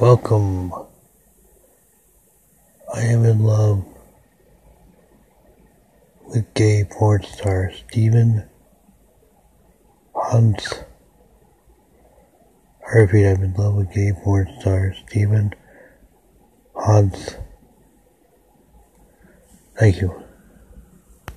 Welcome. I am in love with gay porn star Stephen Hans. I repeat, I'm in love with gay porn star Stephen Hans. Thank you.